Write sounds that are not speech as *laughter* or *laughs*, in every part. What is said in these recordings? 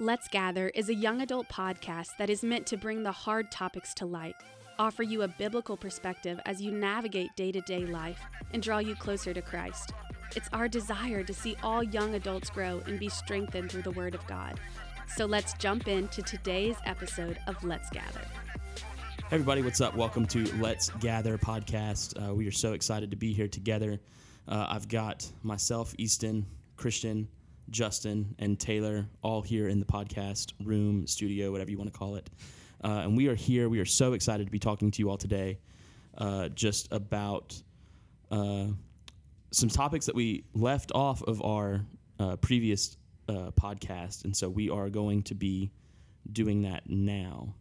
Let's Gather is a young adult podcast that is meant to bring the hard topics to light, offer you a biblical perspective as you navigate day to day life, and draw you closer to Christ. It's our desire to see all young adults grow and be strengthened through the Word of God. So let's jump into today's episode of Let's Gather. Hey everybody, what's up? Welcome to Let's Gather podcast. Uh, we are so excited to be here together. Uh, I've got myself, Easton, Christian, Justin, and Taylor all here in the podcast room, studio, whatever you want to call it. Uh, and we are here. We are so excited to be talking to you all today uh, just about uh, some topics that we left off of our uh, previous uh, podcast. And so we are going to be doing that now.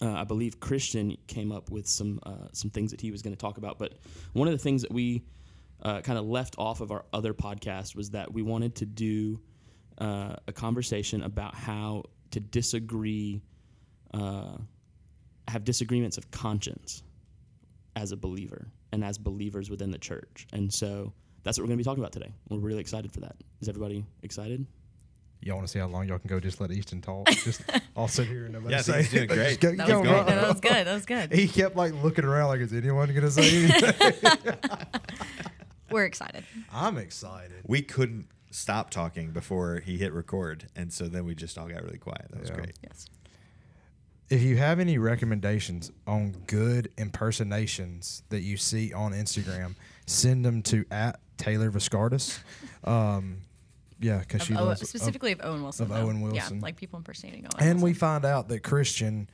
Uh, I believe Christian came up with some some things that he was going to talk about. But one of the things that we uh, kind of left off of our other podcast was that we wanted to do uh, a conversation about how to disagree, uh, have disagreements of conscience as a believer and as believers within the church. And so that's what we're going to be talking about today. We're really excited for that. Is everybody excited? Y'all want to see how long y'all can go? Just let Easton talk. *laughs* Just I'll sit here and nobody Yeah, I think say he's doing great. go- That go was on. good. No, that was good. That was good. He kept like looking around like, is anyone going to say anything? *laughs* We're excited. I'm excited. We couldn't stop talking before he hit record, and so then we just all got really quiet. That was Yeah. great. Yes. If you have any recommendations on good impersonations that you see on Instagram, send them to at Taylor Viscardis. Um, yeah, because she Owen- loves of- specifically of Owen Wilson. of though. Owen Wilson. Yeah, like people impersonating Owen. and we Wilson. find out that Christian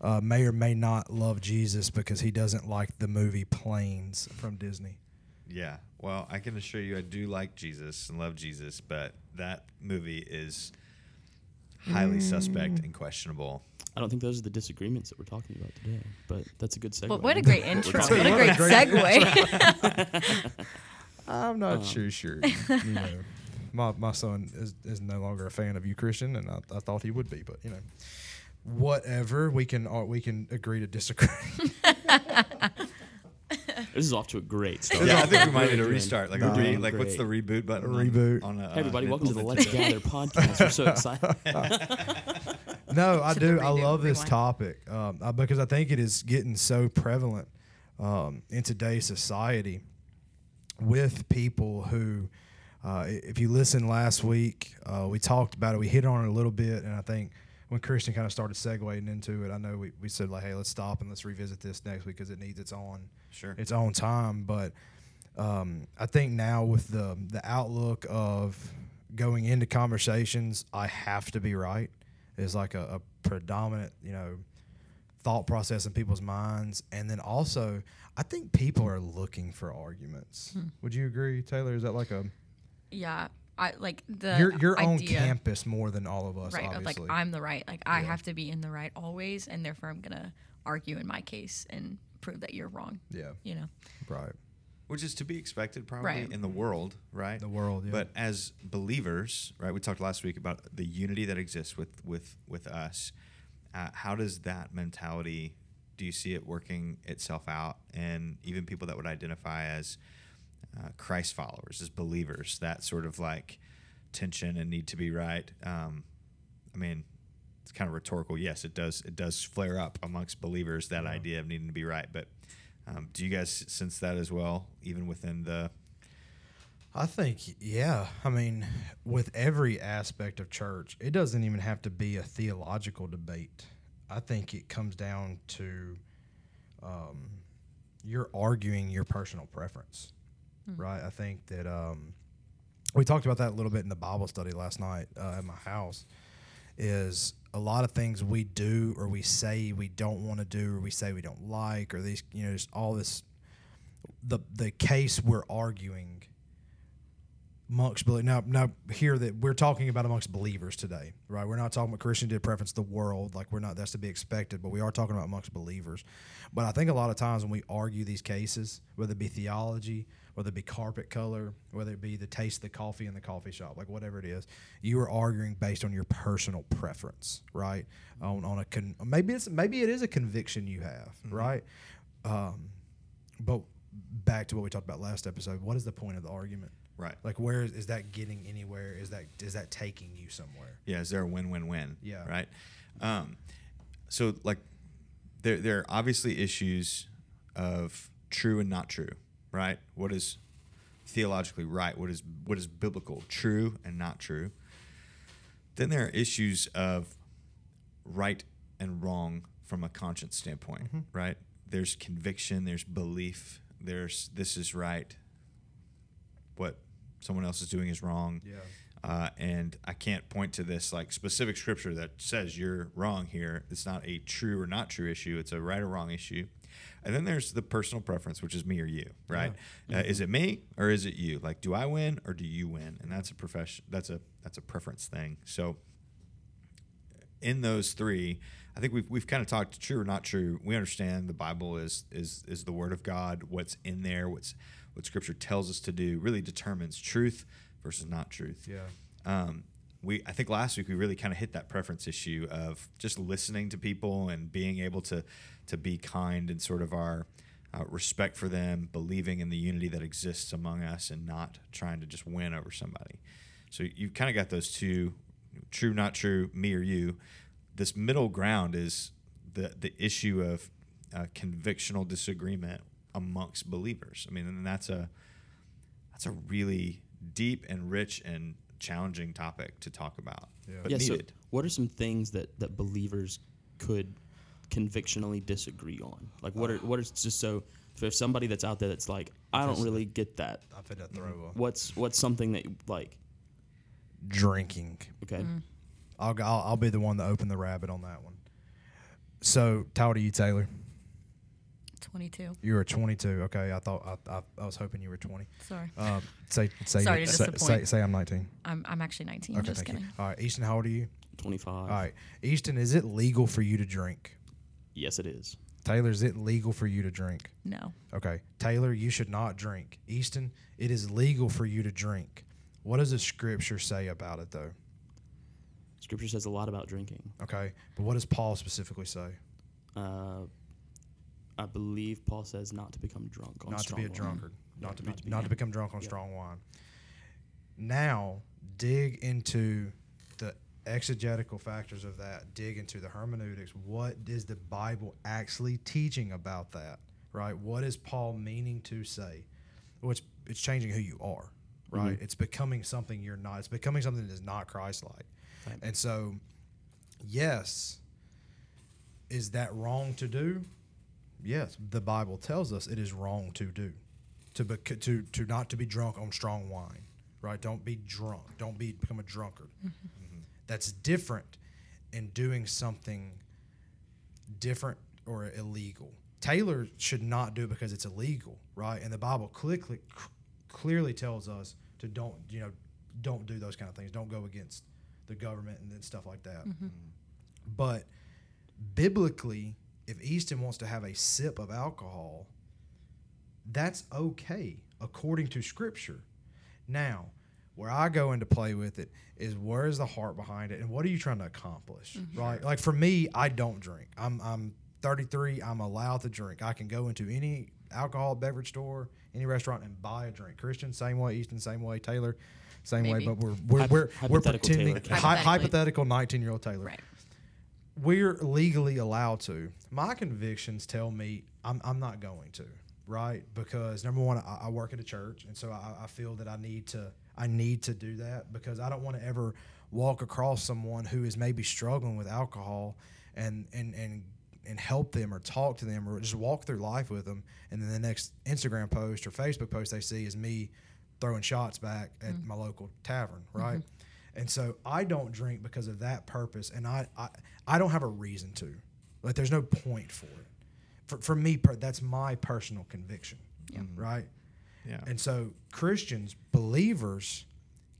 uh, may or may not love Jesus because he doesn't like the movie Planes from Disney. Yeah. Well, I can assure you, I do like Jesus and love Jesus, but that movie is highly suspect and questionable. I don't think those are the disagreements that we're talking about today, but that's a good segue. Well, what a great *laughs* What intro. What a What great a great- segue. *laughs* *laughs* I'm not Um, too sure. you know, my my son is, is no longer a fan of you, Christian, and I, I thought he would be, but you know, whatever. We can uh, we can agree to disagree. This is off to a great start. Yeah, I think we might need a restart. Like, No. a re, like what's the reboot button? A reboot. On, a, Hey everybody, uh, welcome to the on Let's Gather podcast. We're so *laughs* excited. no, I do. I love this rewind. topic um, uh, because I think it is getting so prevalent um, in today's society with people who. Uh, if you listen last week, uh, we talked about it. We hit on it a little bit, and I think when Christian kind of started segueing into it, I know we, we said like, "Hey, let's stop and let's revisit this next week because it needs its own Sure. its own time." But um, I think now with the the outlook of going into conversations, I have to be right is like a, a predominant, you know, thought process in people's minds, and then also I think people are looking for arguments. Hmm. Would you agree, Taylor? Is that like a yeah, I like the you're you're on campus more than all of us, right? Of like. I'm the right. Like I Yeah. have to be in the right always, and therefore I'm gonna argue in my case and prove that you're wrong. yeah, You know. right. Which is to be expected probably Right. in the world, right? The world, yeah. But as believers, right? We talked last week about the unity that exists with with with us. Uh, how does that mentality? Do you see it working itself out, and even people that would identify as uh, Christ followers, as believers, that sort of like tension and need to be right. Um, I mean, it's kind of rhetorical. Yes, it does. It does flare up amongst believers that idea of needing to be right. But um, do you guys sense that as well, even within the I think, yeah. I mean, with every aspect of church, it doesn't even have to be a theological debate. I think it comes down to um, you're arguing your personal preference, right? I think that um, we talked about that a little bit in the Bible study last night uh, at my house. Is a lot of things we do or we say we don't want to do or we say we don't like or these, you know, just all this. The the case we're arguing amongst believers. Now, now here that we're talking about amongst believers today, right? We're not talking about Christian did preference the world, like we're not. That's to be expected, but we are talking about amongst believers. But I think a lot of times when we argue these cases, whether it be theology, whether it be carpet color, whether it be the taste of the coffee in the coffee shop, like whatever it is, you are arguing based on your personal preference, right? On on a con- maybe it's maybe it is a conviction you have, right? Um, but back to what we talked about last episode, what is the point of the argument? Right. Like where is, is that getting anywhere? Is that is that taking you somewhere? Yeah, is there a win-win-win? Yeah. Right. Um, so like, there there are obviously issues of true and not true. Right. What is theologically right? What is what is biblical? True and not true. Then there are issues of right and wrong from a conscience standpoint. Right. There's conviction. There's belief. There's this is right. What someone else is doing is wrong. Yeah. Uh, and I can't point to this like specific scripture that says you're wrong here. It's not a true or not true issue. It's a right or wrong issue. And then there's the personal preference, which is me or you, right? Uh, is it me or is it you? Like, do I win or do you win? And that's a profession. That's a that's a preference thing. So in those three, I think we've, we've kind of talked true or not true. We understand the Bible is is is the Word of God. What's in there, what's what Scripture tells us to do, really determines truth versus not truth. Yeah. Um, we I think last week we really kind of hit that preference issue of just listening to people and being able to to be kind and sort of our uh, respect for them, believing in the unity that exists among us, and not trying to just win over somebody. So you've kind of got those two true, not true, me or you. This middle ground is the the issue of uh, convictional disagreement amongst believers. I mean, and that's a that's a really deep and rich and challenging topic to talk about, Yeah. but yeah. So, what are some things that that believers could convictionally disagree on? Like, what are what is just so if there's somebody that's out there that's like, I don't really get that. I fit that throw a What's what's something that like? drinking. Okay, I'll, I'll I'll be the one to open the rabbit on that one. So, how old are you, Taylor? 22. You were 22. Okay, I thought I, I, I was hoping you were 20. Sorry. Um, say say Sorry to say, say, say I'm 19. I'm, I'm actually 19. Okay, just thank kidding. you. All right, Easton, how old are you? twenty five. All right, Easton, is it legal for you to drink? Yes, it is. Taylor, is it legal for you to drink? No. Okay, Taylor, you should not drink. Easton, it is legal for you to drink. What does the scripture say about it, though? Scripture says a lot about drinking. Okay, but what does Paul specifically say? Uh, I believe Paul says not to become drunk on not to be a wine. drunkard, not Yeah, to be not to be- not to become drunk on Yeah. strong wine. Now, dig into the exegetical factors of that. Dig into the hermeneutics. What is the Bible actually teaching about that? Right? What is Paul meaning to say? Well, it's, it's changing who you are. Right? Mm-hmm. It's becoming something you're not. It's becoming something that is not Christ-like. Right. And so, yes, is that wrong to do? Yes, the Bible tells us it is wrong to do, to bec- to to not to be drunk on strong wine, right? Don't be drunk. Don't be become a drunkard. Mm-hmm. mm-hmm. That's different in doing something different or illegal. Taylor should not do it because it's illegal, right? And the Bible clearly clearly tells us to don't you know don't do those kind of things. Don't go against the government and then stuff like that. Mm-hmm. Mm-hmm. But biblically, if Easton wants to have a sip of alcohol, that's okay according to Scripture. Now, where I go into play with it is where is the heart behind it and what are you trying to accomplish, mm-hmm. right? Like for me, I don't drink. I'm I'm 33. I'm allowed to drink. I can go into any alcohol beverage store, any restaurant, and buy a drink. Christian, same way. Easton, same way. Taylor, same Maybe. way. But we're we're Hypo- we're, we're pretending hy- hypothetical 19 year old Taylor Right. we're legally allowed to. My convictions tell me I'm, I'm not going to, right? Because number one, I, I work at a church, and so I, I feel that I need to I need to do that because I don't want to ever walk across someone who is maybe struggling with alcohol and and and and help them or talk to them or just walk through life with them, and then the next Instagram post or Facebook post they see is me throwing shots back at mm-hmm. my local tavern, mm-hmm. right? And so I don't drink because of that purpose, and I, I I don't have a reason to. Like, there's no point for it. For, for me, per, that's my personal conviction, right? Yeah. And so Christians, believers,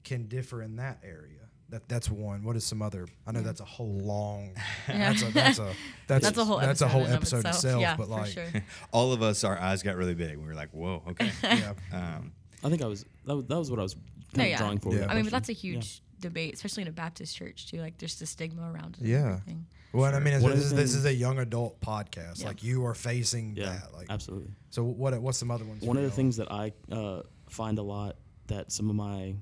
can differ in that area. That that's one. What is some other? I know that's a whole long. *laughs* That's a that's a that's, *laughs* That's a whole that's a episode whole in episode itself. itself. Yeah, but like, sure. *laughs* All of us, our eyes got really big. We were like, "Whoa, okay." yeah, um, I think I was that was, that was what I was kind No, of yeah. drawing for. Yeah. I mean, but that's a question. Yeah. huge debate, especially in a Baptist church too. Like, there's the stigma around it. and Yeah. everything. Well, and I mean, One of this, the is, this is a young adult podcast. Yeah. Like you are facing Yeah, that. Like, absolutely. so what? What's some other ones? One of the y'all? things that I uh, find a lot that some of my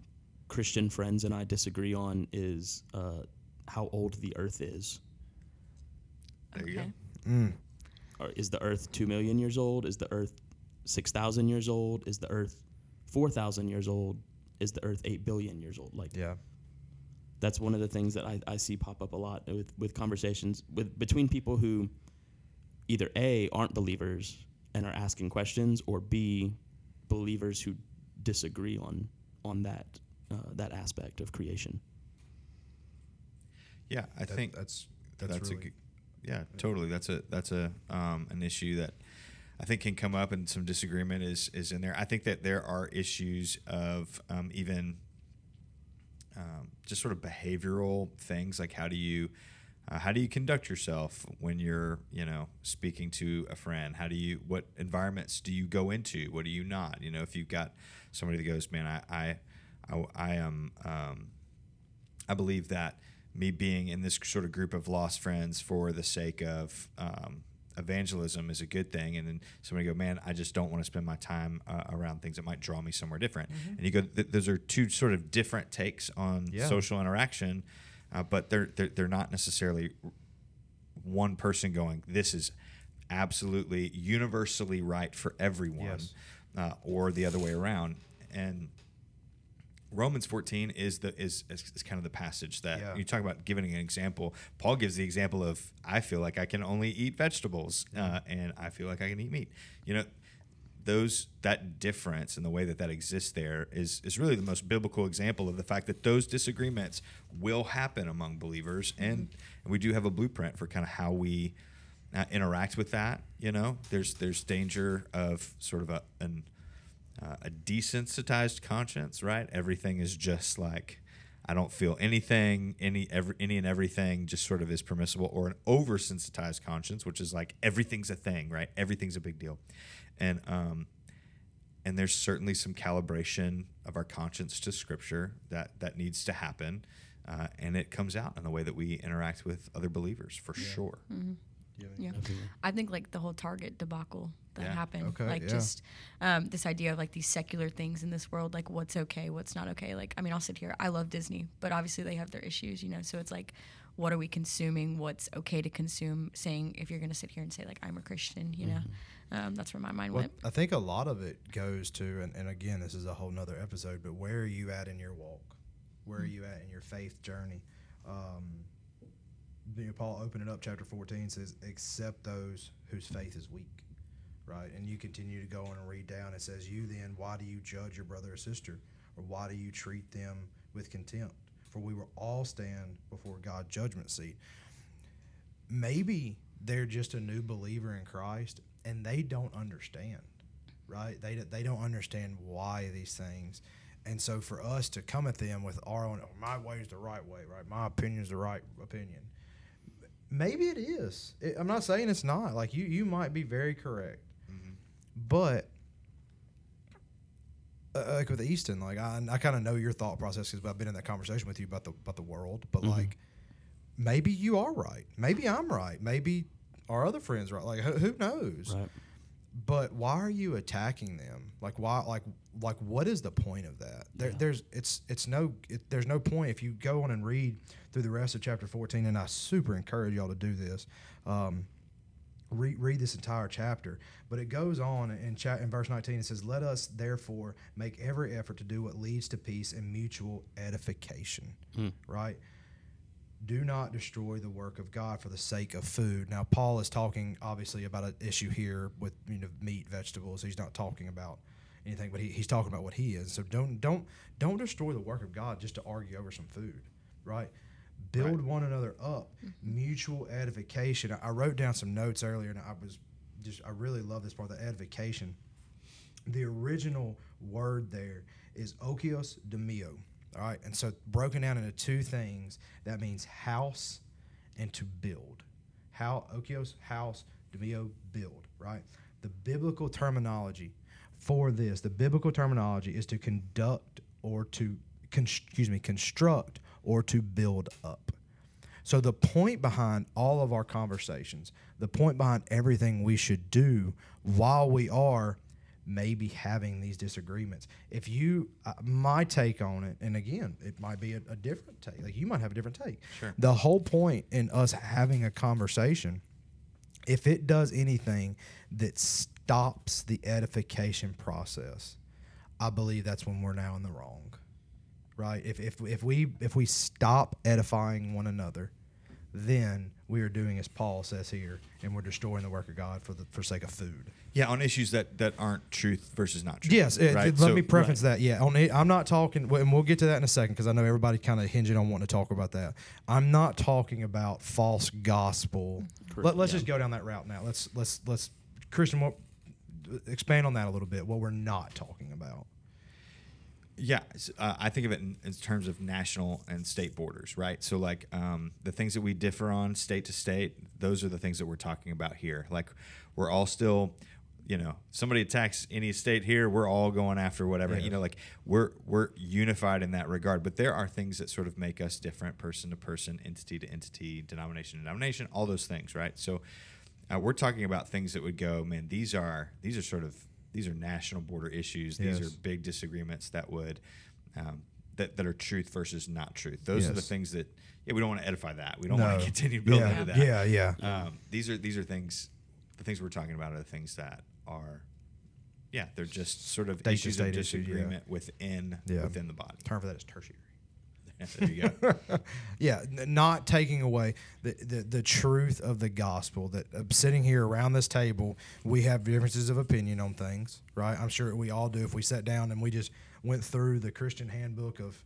Christian friends and I disagree on is uh, how old the Earth is. There you go. Mm. Or is the Earth two million years old? Is the Earth six thousand years old? Is the Earth four thousand years old? Is the Earth eight billion years old? Like Yeah. That's one of the things that I, I see pop up a lot with, with conversations with between people who either a aren't believers and are asking questions or b believers who disagree on on that uh, that aspect of creation Yeah, I That- think that's that's, that's, really a good, yeah, totally. That's a that's a um, an issue that I think can come up, and some disagreement is is in there. I think that there are issues of um, even um, just sort of behavioral things, like how do you uh, how do you conduct yourself when you're you know speaking to a friend? How do you what environments do you go into? What do you not? You know, if you've got somebody that goes, man, I I I, I am. Um, I believe that me being in this sort of group of lost friends for the sake of um, evangelism is a good thing, and then somebody go, man, I just don't want to spend my time uh, around things that might draw me somewhere different. And you go, th- those are two sort of different takes on Yeah. social interaction, uh, but they're, they're they're not necessarily one person going, this is absolutely universally right for everyone, Yes. uh, or the other way around, and Romans 14 is the is, is, is kind of the passage that Yeah. you talk about giving an example. Paul gives the example of I feel like I can only eat vegetables uh, and I feel like I can eat meat. You know, those that difference in the way that that exists there is is really the most biblical example of the fact that those disagreements will happen among believers and, and we do have a blueprint for kind of how we uh, interact with that. You know, there's there's danger of sort of a an uh, a desensitized conscience, right? Everything is just like I don't feel anything, any every any and everything just sort of is permissible, or an oversensitized conscience, which is like everything's a thing, right? Everything's a big deal, and um, and there's certainly some calibration of our conscience to Scripture that that needs to happen, uh, and it comes out in the way that we interact with other believers for sure. Yeah. I think like the whole Target debacle that Yeah. happened, Okay, like yeah. just um, this idea of like these secular things in this world, like what's okay, what's not okay. Like, I mean, I'll sit here. I love Disney, but obviously they have their issues, you know. So it's like, what are we consuming? What's okay to consume? Saying if you're gonna sit here and say like I'm a Christian, you know, um, that's where my mind Well, went. I think a lot of it goes to, and, and again, this is a whole nother episode, but where are you at in your walk? Where are you at in your faith journey? Um, you know, Paul opened it up, chapter 14 says, Accept those whose faith is weak, right? And you continue to go on and read down. It says, You then, why do you judge your brother or sister? Or why do you treat them with contempt? For we will all stand before God's judgment seat maybe they're just a new believer in Christ and they don't understand, right? They they don't understand why these things. And so for us to come at them with our own, oh, my way is the right way, right? My opinion is the right opinion. Maybe it is. It, I'm not saying it's not. Like you, you might be very correct, but uh, like with Easton, like I, I kind of know your thought process because I've been in that conversation with you about the about the world. But like, maybe you are right. Maybe I'm right. Maybe our other friends are right. Like who, who knows? right But why are you attacking them? Like why? Like like what is the point of that? There, Yeah. There's it's it's no it, there's no point if you go on and read through the rest of chapter 14. And I super encourage y'all to do this. Um, read, read this entire chapter. But it goes on in, chat, in verse 19. It says, Let us therefore make every effort to do what leads to peace and mutual edification. Hmm. Right? Do not destroy the work of God for the sake of food. Now, Paul is talking obviously about an issue here with you know meat, vegetables. He's not talking about anything, but he, he's talking about what he is. So don't don't don't destroy the work of God just to argue over some food, right? Build one another up, mm-hmm. mutual edification. I, I wrote down some notes earlier, and I was just I really love this part, the edification. The original word there is okios demio. All right, and so broken down into two things, that means house and to build. How okios house, demio build. Right. The biblical terminology for this, the biblical terminology is to conduct or to con- excuse me construct or to build up. So the point behind all of our conversations, the point behind everything we should do while we are maybe having these disagreements. If you, uh, my take on it, and again, it might be a, a different take. Like you might have a different take. Sure. The whole point in us having a conversation, if it does anything that stops the edification process, I believe that's when we're now in the wrong. Right? If if if we if we stop edifying one another, then we are doing as Paul says here, and we're destroying the work of God for the for sake of food. Yeah, on issues that that aren't truth versus not truth. Yes, right? it- let So- me preference that. Yeah, on I'm not talking, and we'll get to that in a second because I know everybody kind of hinging on wanting to talk about that. I'm not talking about false gospel. Correct, Let, us yeah. just go down that route now. Let's let's let's Christian, what, expand on that a little bit. What we're not talking about. Yeah, uh, I think of it in, in terms of national and state borders, right? So, like um, the things that we differ on state to state, those are the things that we're talking about here. Like, we're all still, you know, somebody attacks any state here, we're all going after whatever. Yeah. You know, like we're we're unified in that regard. But there are things that sort of make us different, person to person, entity to entity, denomination to denomination, all those things, right? So, uh, we're talking about things that would go, man. These are these are sort of these are national border issues. These Yes. are big disagreements that would um, that that are truth versus not truth. Those are the things that yeah we don't want to edify that. We don't want to continue building yeah, into that. Yeah, yeah. Um, these are these are things. The things we're talking about are the things that are. Yeah, they're just sort of State to issues of issue, yeah. disagreement within Yeah. within the body. Term for that is tertiary. Go. *laughs* yeah, n- not taking away the, the, the truth of the gospel. That uh, sitting here around this table, we have differences of opinion on things, right? I'm sure we all do. If we sat down and we just went through the Christian handbook of,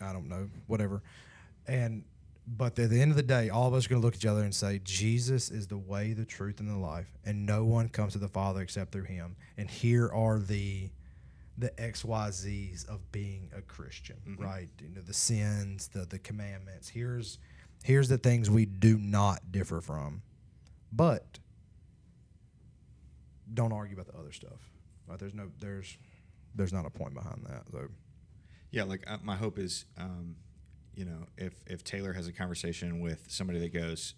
I don't know, whatever, and but at the end of the day, all of us are going to look at each other and say, Jesus is the way, the truth, and the life, and no one comes to the Father except through Him. And here are the the XYZs of being a Christian, right? You know, the sins, the the commandments. Here's here's the things we do not differ from. But don't argue about the other stuff. Right? There's no there's there's not a point behind that. So Yeah, like uh, my hope is, um, you know, if if Taylor has a conversation with somebody that goes,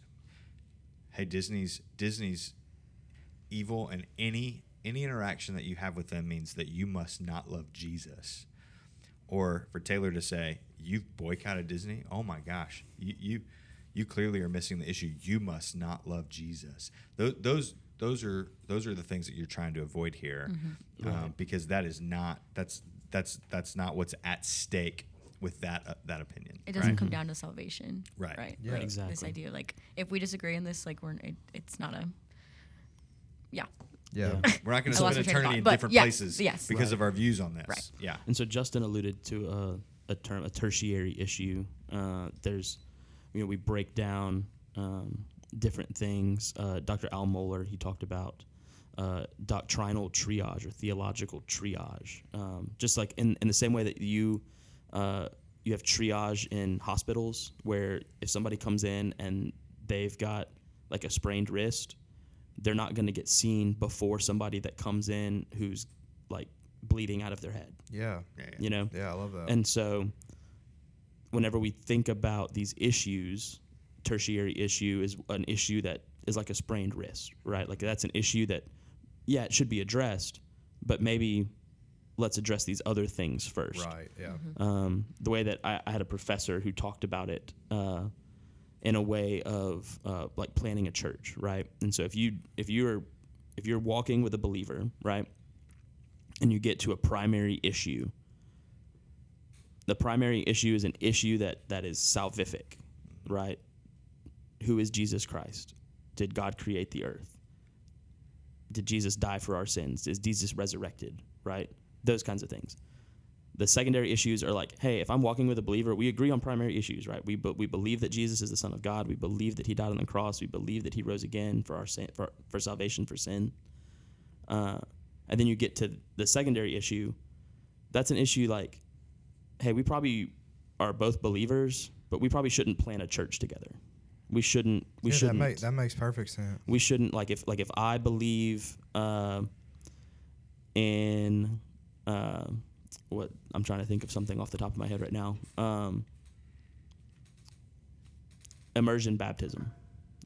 "Hey, Disney's Disney's evil," and any any interaction that you have with them means that you must not love Jesus, or for Taylor to say, "You've boycotted Disney," oh my gosh, you you you clearly are missing the issue. You must not love Jesus. Those those those are those are the things that you're trying to avoid here, um, because that is not that's that's that's not what's at stake with that uh, that opinion. It doesn't right? come down to salvation. Right. Right. Yeah. Like, This idea, like, if we disagree in this, like, we're it, it's not a. Yeah. Yeah. Yeah. *laughs* We're not going to lost spend my train of eternity in different yes, places yes. because Right. of our views on this. Right. Yeah. And so Justin alluded to uh, a term, a tertiary issue. Uh, there's, you know, we break down um, different things. Uh, Dr. Al Mohler, he talked about uh, doctrinal triage or theological triage. Um, just like in, in the same way that you uh, you have triage in hospitals, where if somebody comes in and they've got like a sprained wrist, they're not going to get seen before somebody that comes in who's like bleeding out of their head Yeah. Yeah, yeah. you know Yeah, I love that. and so whenever we think about these issues tertiary issue is an issue that is like a sprained wrist right like that's an issue that yeah it should be addressed but maybe let's address these other things first right. Yeah. um, the way that I, I had a professor who talked about it uh, in a way of uh, like planning a church, right? And so if you if you're if you're walking with a believer, right, and you get to a primary issue, the primary issue is an issue that that is salvific, right? Who is Jesus Christ? Did God create the earth? Did Jesus die for our sins? Is Jesus resurrected? Right? Those kinds of things the secondary issues are like, hey, if I'm walking with a believer, we agree on primary issues, right? We but we believe that Jesus is the Son of God. We believe that He died on the cross. We believe that He rose again for our sin, for for salvation for sin. Uh, and then you get to the secondary issue. That's an issue like, hey, we probably are both believers, but we probably shouldn't plant a church together. We shouldn't. We yeah, that, shouldn't make, that makes perfect sense. we shouldn't like if like if I believe uh, in uh, what I'm trying to think of something off the top of my head right now. Um, immersion baptism,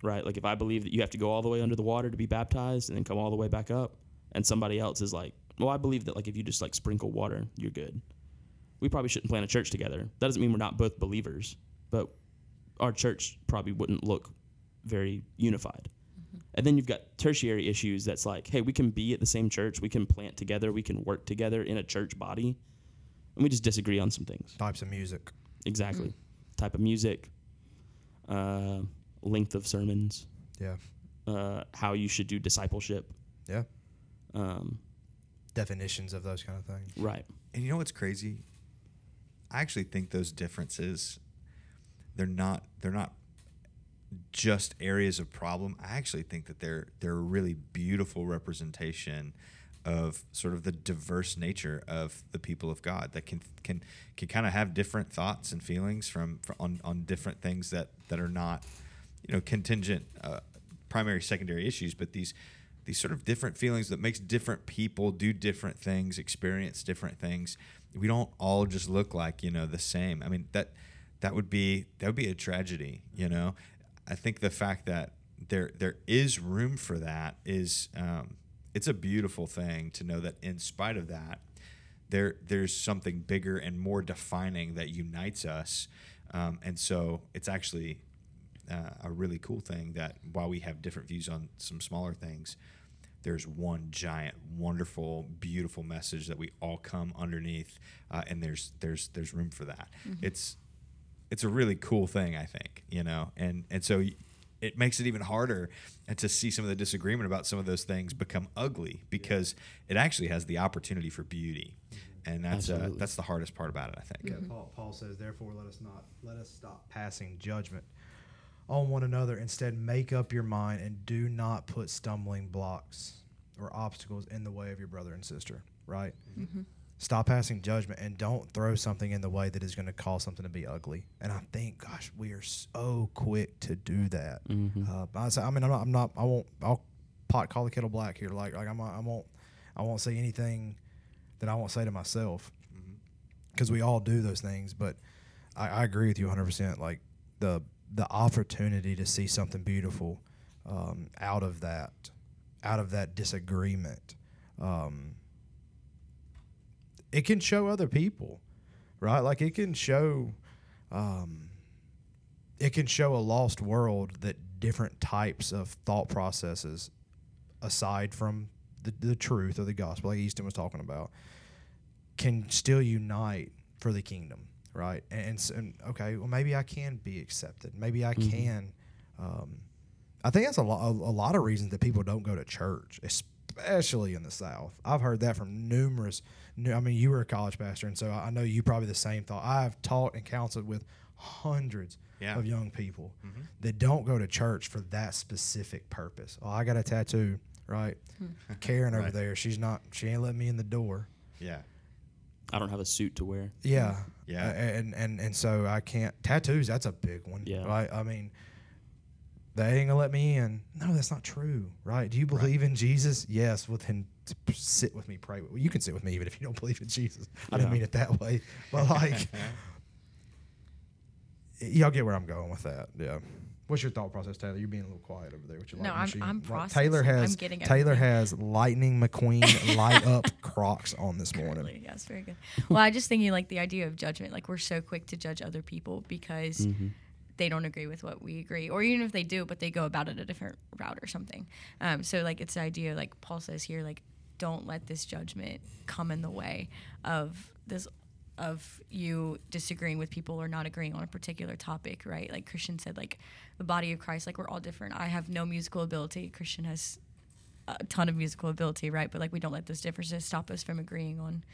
right? Like if I believe that you have to go all the way under the water to be baptized and then come all the way back up, and somebody else is like, well, I believe that like if you just like sprinkle water, you're good. We probably shouldn't plant a church together. That doesn't mean we're not both believers, but our church probably wouldn't look very unified. And then you've got tertiary issues that's like, hey, we can be at the same church, we can plant together, we can work together in a church body, and we just disagree on some things. Types of music. Exactly. Type of music, uh, length of sermons, Yeah. uh, how you should do discipleship. Yeah. Um, Definitions of those kind of things. right. And you know what's crazy? I actually think those differences they're not they're not just areas of problem. I actually think that they're they're a really beautiful representation of sort of the diverse nature of the people of God that can can can kind of have different thoughts and feelings from, from on on different things that that are not you know contingent uh, primary secondary issues, but these these sort of different feelings that makes different people do different things, experience different things. We don't all just look like you know the same. I mean that that would be that would be a tragedy. You know, I think the fact that there there is room for that is um, it's a beautiful thing to know that in spite of that there there's something bigger and more defining that unites us. Um, and so it's actually uh, a really cool thing that while we have different views on some smaller things there's one giant wonderful beautiful message that we all come underneath uh, and there's there's there's room for that. It's it's a really cool thing, I think, you know, and and so it makes it even harder and to see some of the disagreement about some of those things become ugly because it actually has the opportunity for beauty, mm-hmm. and that's uh, that's the hardest part about it, I think. Yeah, Paul, Paul says, therefore, let us not let us stop passing judgment on one another. Instead, make up your mind and do not put stumbling blocks or obstacles in the way of your brother and sister. Right? Mm-hmm. Mm-hmm. Stop passing judgment and don't throw something in the way that is going to cause something to be ugly. And I think, gosh, we are so quick to do that. Uh, I, say, I mean, I'm not, I'm not, I won't, I'll pot call the kettle black here. Like, like I'm, not- I won't, I won't say anything that I won't say to myself because we all do those things. But I, I agree with you 100. percent Like the the opportunity to see something beautiful um, out of that, out of that disagreement, um, it can show other people, right? Like it can show, um, it can show a lost world that different types of thought processes, aside from the, the truth of the gospel, like Easton was talking about, can still unite for the kingdom, right? And, and, and okay, well, maybe I can be accepted. Maybe I can. Um, I think that's a lot. A, a lot of reasons that people don't go to church, especially in the South. I've heard that from numerous. Nu- I mean, you were a college pastor, and so I I know you probably the same thought. I've taught and counseled with hundreds Yeah. of young people that don't go to church for that specific purpose. Oh, I got a tattoo, right? *laughs* Karen over Right. there, she's not. She ain't letting me in the door. Yeah, I don't have a suit to wear. Yeah. Yeah. Uh, and and and so I can't tattoos. That's a big one. Yeah. Right. I mean, they ain't gonna let me in. No, that's not true. Right? Do you believe in Jesus? Yes. Well, then p- sit with me. Pray. with Well, you can sit with me even if you don't believe in Jesus. I didn't mean it that way. But like, *laughs* y'all get where I'm going with that. Yeah. What's your thought process, Taylor? You're being a little quiet over there with your No, lightning I'm- machine. I'm Like, Taylor processing. I'm has getting Taylor everything. has *laughs* Lightning McQueen light up *laughs* Crocs on this morning. Yes, very good. Well, I just thinking like the idea of judgment. Like we're so quick to judge other people because Mm-hmm. they don't agree with what we agree, or even if they do, but they go about it a different route or something. Um, so like it's the idea, like Paul says here, like don't let this judgment come in the way of this of you disagreeing with people or not agreeing on a particular topic, right? Like Christian said, like the body of Christ, like we're all different. I have no musical ability. Christian has a ton of musical ability, right? But like we don't let those differences stop us from agreeing on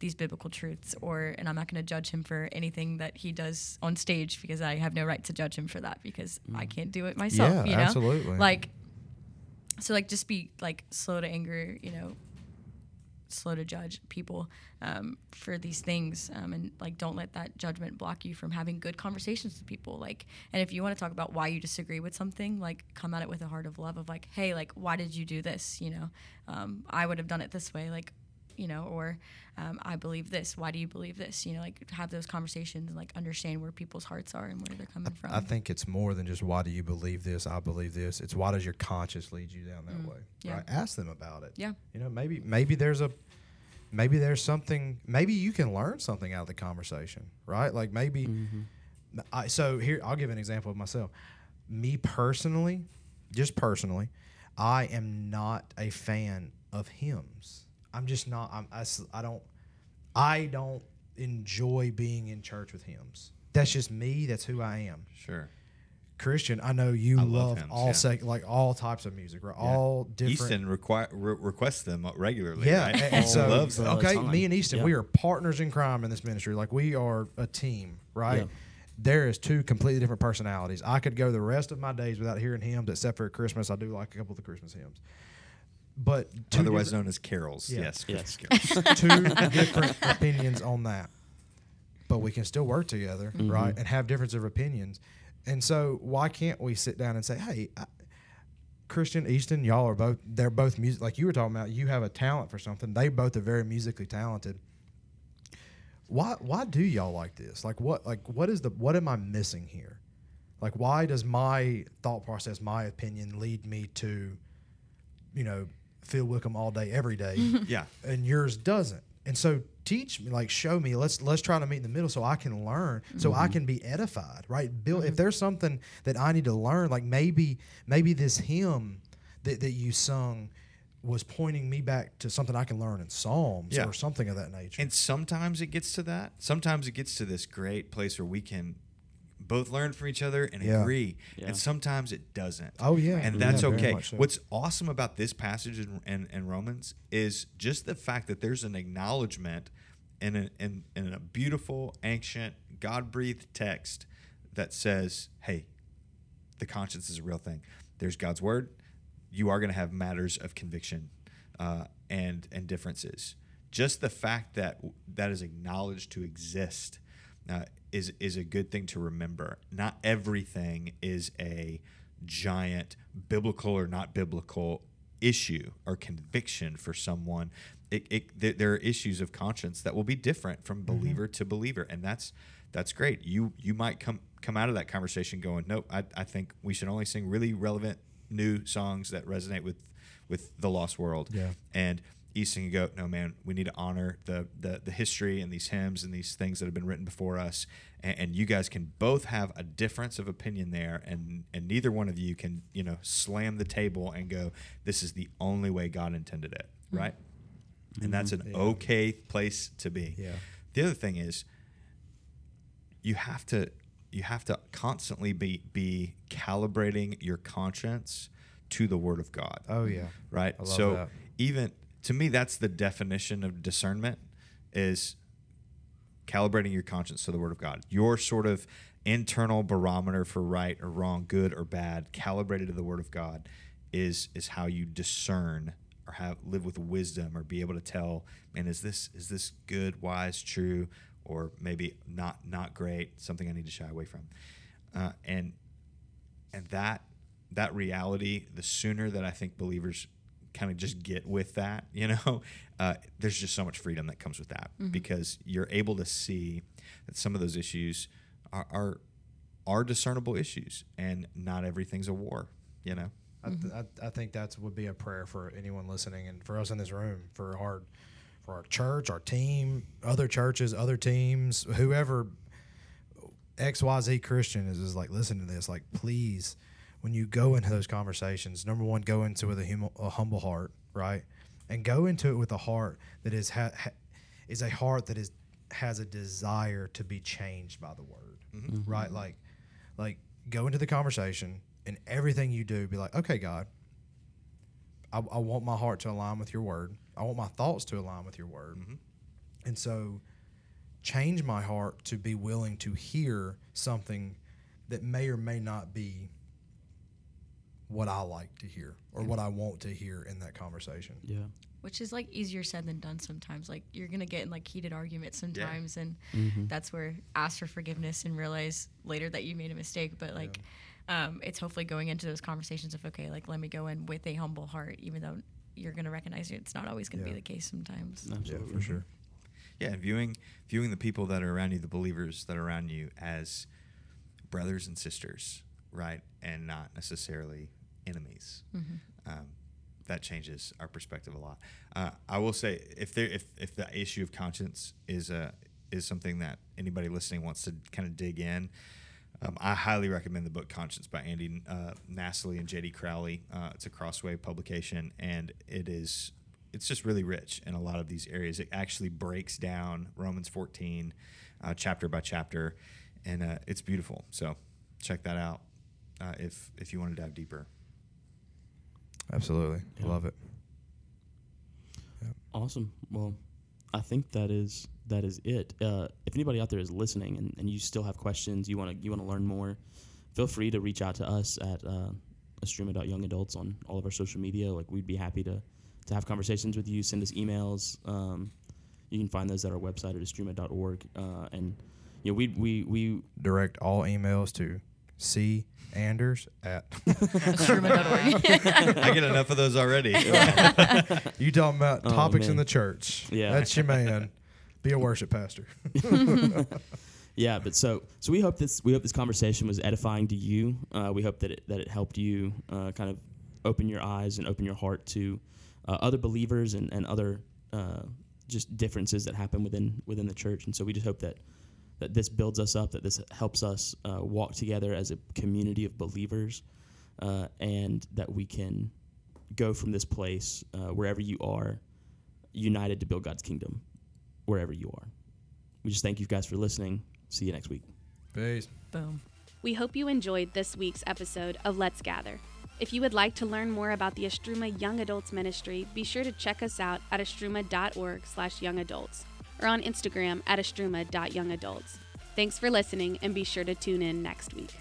these biblical truths or and I'm not going to judge him for anything that he does on stage because I have no right to judge him for that because mm. I can't do it myself, Yeah, you know? absolutely. Like so like just be like slow to anger, you know, slow to judge people um, for these things um, and like don't let that judgment block you from having good conversations with people like and if you want to talk about why you disagree with something like come at it with a heart of love of like hey like why did you do this? You know? Um, i would have done it this way like you know, or um, I believe this. Why do you believe this? You know, like have those conversations and like understand where people's hearts are and where they're coming from. I think it's more than just why do you believe this? I believe this. It's why does your conscience lead you down that way? Mm, yeah. Right? Ask them about it. Yeah. You know, maybe maybe there's a maybe there's something maybe you can learn something out of the conversation, right? Like maybe I, so here I'll give an example of myself. Me personally, just personally, I am not a fan of hymns. I'm just not. I'm, I, s- I don't. I don't enjoy being in church with hymns. That's just me. That's who I am. Sure. Christian, I know you I love, love hymns, all yeah. sec, like all types of music, right? All different. Easton require re- requests them regularly. Yeah, right? and, and so loves them. okay, me and Easton, Yeah. we are partners in crime in this ministry. Like we are a team, right? Yeah. There is two completely different personalities. I could go the rest of my days without hearing hymns, except for Christmas. I do like a couple of the Christmas hymns, but two Otherwise known as carols. Yeah. Yes. Yes. Carols. two *laughs* different opinions on that. But we can still work together, Mm-hmm. right? And have difference of opinions. And so why can't we sit down and say, hey, I, Christian, Easton, y'all are both, they're both music, like you were talking about, you have a talent for something. They both are very musically talented. Why, why do y'all like this? Like what, like what is the, what am I missing here? Like why does my thought process, my opinion lead me to, you know, Phil Wickham all day, every day? *laughs* yeah. and yours doesn't. And so teach me, like show me. Let's let's try to meet in the middle so I can learn, so I mm-hmm. can be edified. Right, Bill. If mm-hmm. there's something that I need to learn, like maybe maybe this hymn that that you sung was pointing me back to something I can learn in Psalms Yeah. or something of that nature. And sometimes it gets to that. Sometimes it gets to this great place where we can both learn from each other and Yeah. agree. Yeah. And sometimes it doesn't. Oh, yeah. And that's very okay. so. What's awesome about this passage in, in, in Romans is just the fact that there's an acknowledgement in a, in, in a beautiful, ancient, God breathed text that says, hey, the conscience is a real thing. There's God's word. You are going to have matters of conviction uh, and and differences. Just the fact that that is acknowledged to exist uh, is is a good thing to remember. Not everything is a giant biblical or not biblical issue or conviction for someone. It, it, th- there are issues of conscience that will be different from mm-hmm. believer to believer, and that's that's great. You you might come come out of that conversation going, nope, I, I think we should only sing really relevant new songs that resonate with with the lost world. Yeah. And Easton can go, no man, we need to honor the the, the history and these hymns and these things that have been written before us. And, and you guys can both have a difference of opinion there, and and neither one of you can you know slam the table and go, this is the only way God intended it, mm-hmm. right? And that's an mm-hmm. okay place to be. Yeah. The other thing is, you have to you have to constantly be be calibrating your conscience to the Word of God oh yeah, right? So that. even to me, that's the definition of discernment is calibrating your conscience to the Word of God. Your sort of internal barometer for right or wrong, good or bad, calibrated to the Word of God, is is how you discern or have live with wisdom or be able to tell, man, is this is this good, wise, true, or maybe not not great, something I need to shy away from, uh, and and that that reality the sooner that i think believers kind of just get with that you know? *laughs* Uh, there's just so much freedom that comes with that because you're able to see that some of those issues are, are are discernible issues and not everything's a war you know? I, th- I, I think that would be a prayer for anyone listening and for us in this room, for our for our church, our team, other churches, other teams, whoever XYZ Christian is, is like listen to this. Like please, when you go into those conversations, number one, go into it with a, hum- a humble heart, right? And go into it with a heart that is ha- ha- is a heart that is has a desire to be changed by the word, mm-hmm. right? Mm-hmm. Like like go into the conversation and everything you do be like okay god I, I want my heart to align with your word. I want my thoughts to align with your word. Mm-hmm. And so change my heart to be willing to hear something that may or may not be what i like to hear or what i want to hear in that conversation Yeah. which is like easier said than done sometimes like you're gonna get in like heated arguments sometimes and Mm-hmm. that's where ask for forgiveness and realize later that you made a mistake but like um, it's hopefully going into those conversations of okay like let me go in with a humble heart even though you're gonna recognize it's not always gonna Yeah. be the case sometimes. Absolutely. Yeah, for sure. Yeah, and viewing viewing the people that are around you, the believers that are around you, as brothers and sisters, right, and not necessarily enemies. Um, that changes our perspective a lot. Uh, I will say, if there, if if the issue of conscience is a is something that anybody listening wants to kind of dig in, um, I highly recommend the book Conscience by Andy uh, and J.D. Crowley. Uh, it's a Crossway publication, and it is it's just really rich in a lot of these areas. It actually breaks down Romans 14 uh, chapter by chapter, and uh, it's beautiful. So check that out uh, if if you want to dive deeper. Absolutely. Yeah. Love it. Awesome. Well, I think that is that is it. Uh, if anybody out there is listening and, and you still have questions, you want to you want to learn more, feel free to reach out to us at uh, Adults on all of our social media. Like we'd be happy to to have conversations with you. Send us emails. Um, you can find those at our website at istrouma.org. Uh, and you know we we we Direct all emails to C Anders at. *laughs* Struma.org. *laughs* I get enough of those already. *laughs* you talking about Oh, topics in the church? Yeah. that's your man. Be a worship pastor. Yeah, but so so we hope this we hope this conversation was edifying to you. Uh, we hope that it that it helped you uh, kind of open your eyes and open your heart to uh, other believers and and other uh, just differences that happen within within the church. And so we just hope that that this builds us up, that this helps us uh, walk together as a community of believers, uh, and that we can go from this place uh, wherever you are, united to build God's kingdom, wherever you are. We just thank you guys for listening. See you next week. Peace. Boom. We hope you enjoyed this week's episode of Let's Gather. If you would like to learn more about the Istrouma Young Adults Ministry, be sure to check us out at istrouma.org slash youngadults or on Instagram at istrouma.youngadults. Thanks for listening and be sure to tune in next week.